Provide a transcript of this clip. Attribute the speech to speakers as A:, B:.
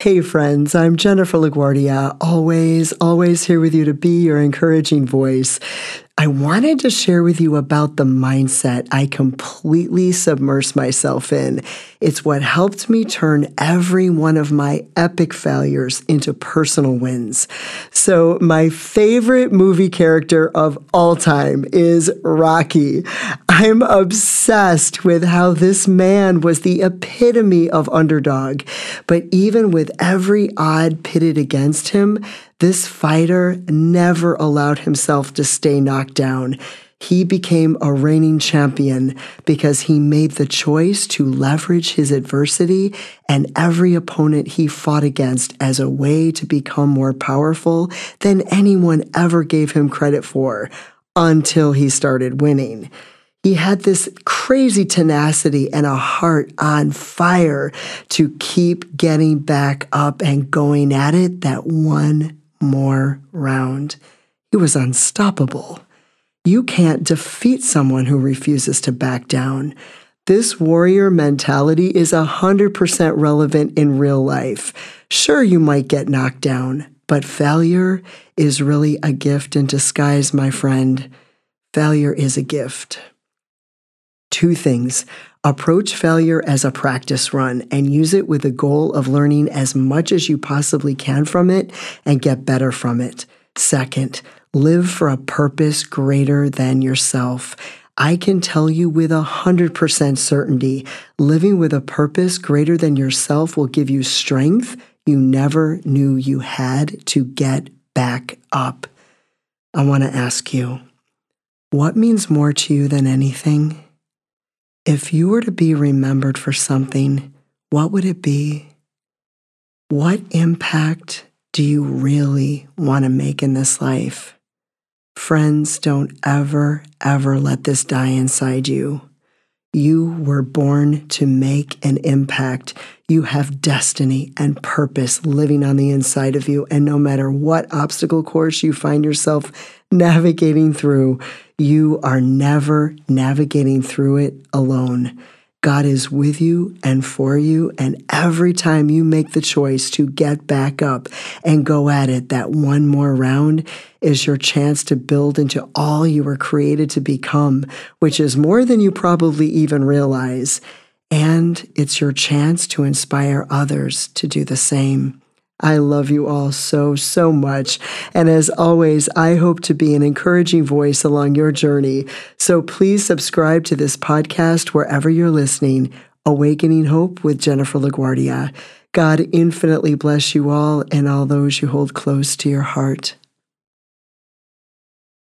A: Hey, friends, I'm Jennifer LaGuardia, always, always here with you to be your encouraging voice. I wanted to share with you about the mindset I completely submersed myself in. It's what helped me turn every one of my epic failures into personal wins. So, my favorite movie character of all time is Rocky. I'm obsessed with how this man was the epitome of underdog. But even with every odd pitted against him, this fighter never allowed himself to stay knocked down. He became a reigning champion because he made the choice to leverage his adversity and every opponent he fought against as a way to become more powerful than anyone ever gave him credit for until he started winning. He had this crazy tenacity and a heart on fire to keep getting back up and going at it that one more round. He was unstoppable. You can't defeat someone who refuses to back down. This warrior mentality is 100% relevant in real life. Sure, you might get knocked down, but failure is really a gift in disguise, my friend. Failure is a gift. Two things Approach failure as a practice run and use it with the goal of learning as much as you possibly can from it and get better from it. Second, live for a purpose greater than yourself. I can tell you with a 100% certainty, living with a purpose greater than yourself will give you strength you never knew you had to get back up. I want to ask you, what means more to you than anything? If you were to be remembered for something, what would it be? What impact do you really want to make in this life? Friends, don't ever, ever let this die inside you. You were born to make an impact. You have destiny and purpose living on the inside of you. And no matter what obstacle course you find yourself navigating through, you are never navigating through it alone. God is with you and for you. And every time you make the choice to get back up and go at it, that one more round is your chance to build into all you were created to become, which is more than you probably even realize. And it's your chance to inspire others to do the same. I love you all so, so much. And as always, I hope to be an encouraging voice along your journey. So please subscribe to this podcast wherever you're listening. Awakening Hope with Jennifer LaGuardia. God infinitely bless you all and all those you hold close to your heart.